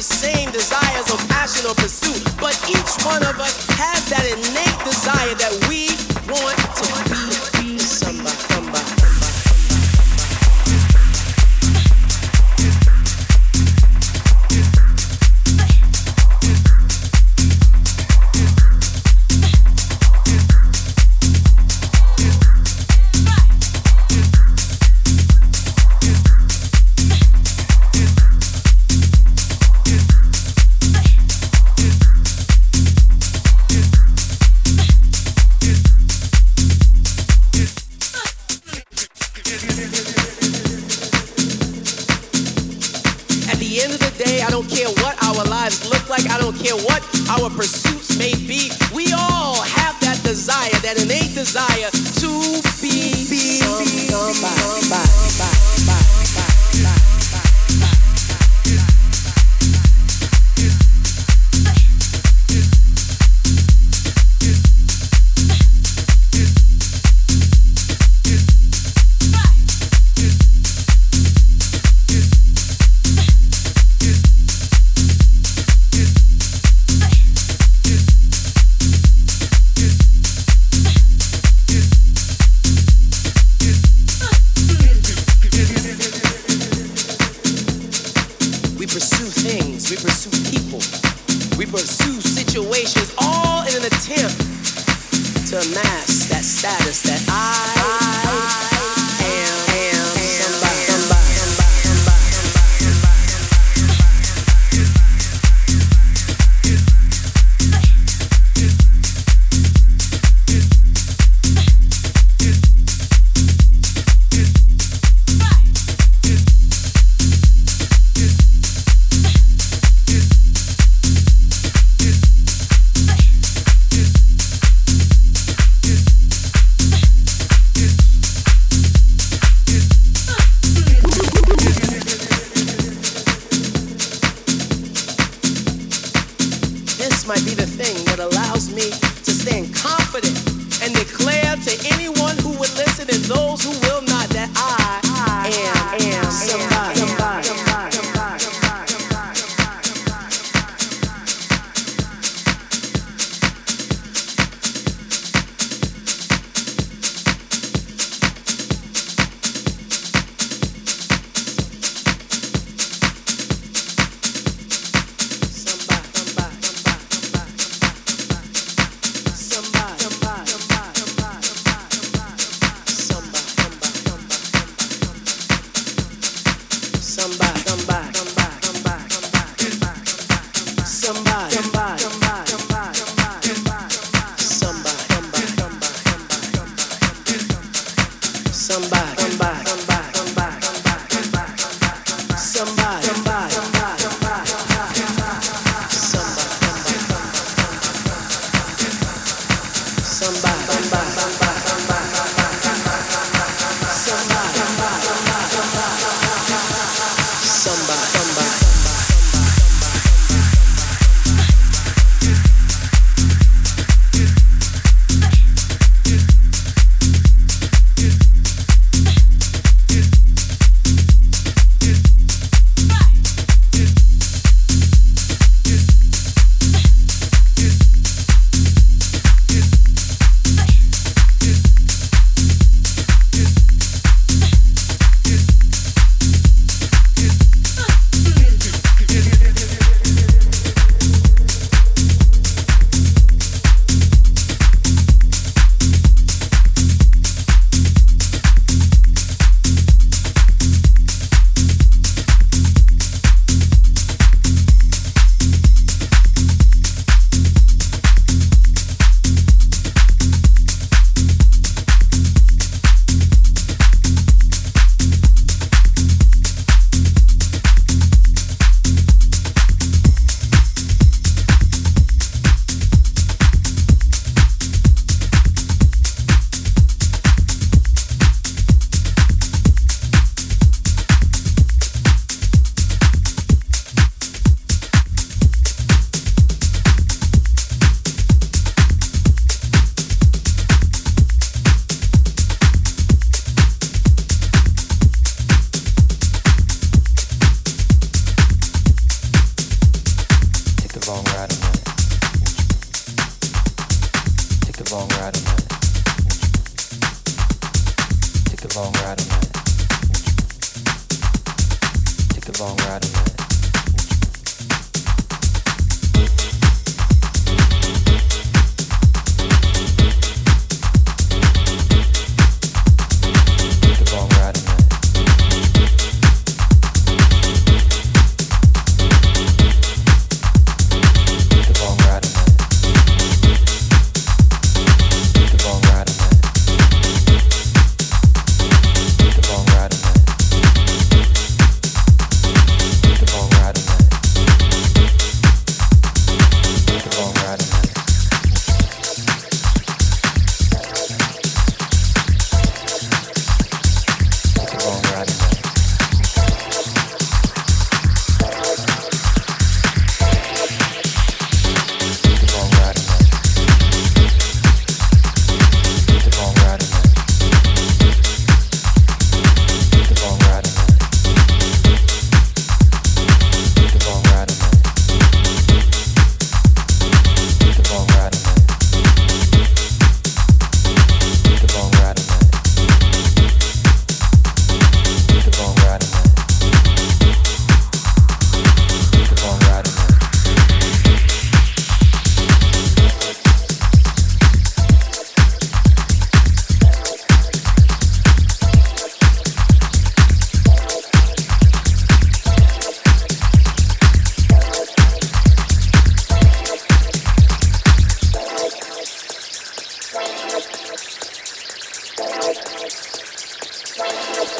the same desires or passion or pursuit, but each one of us with a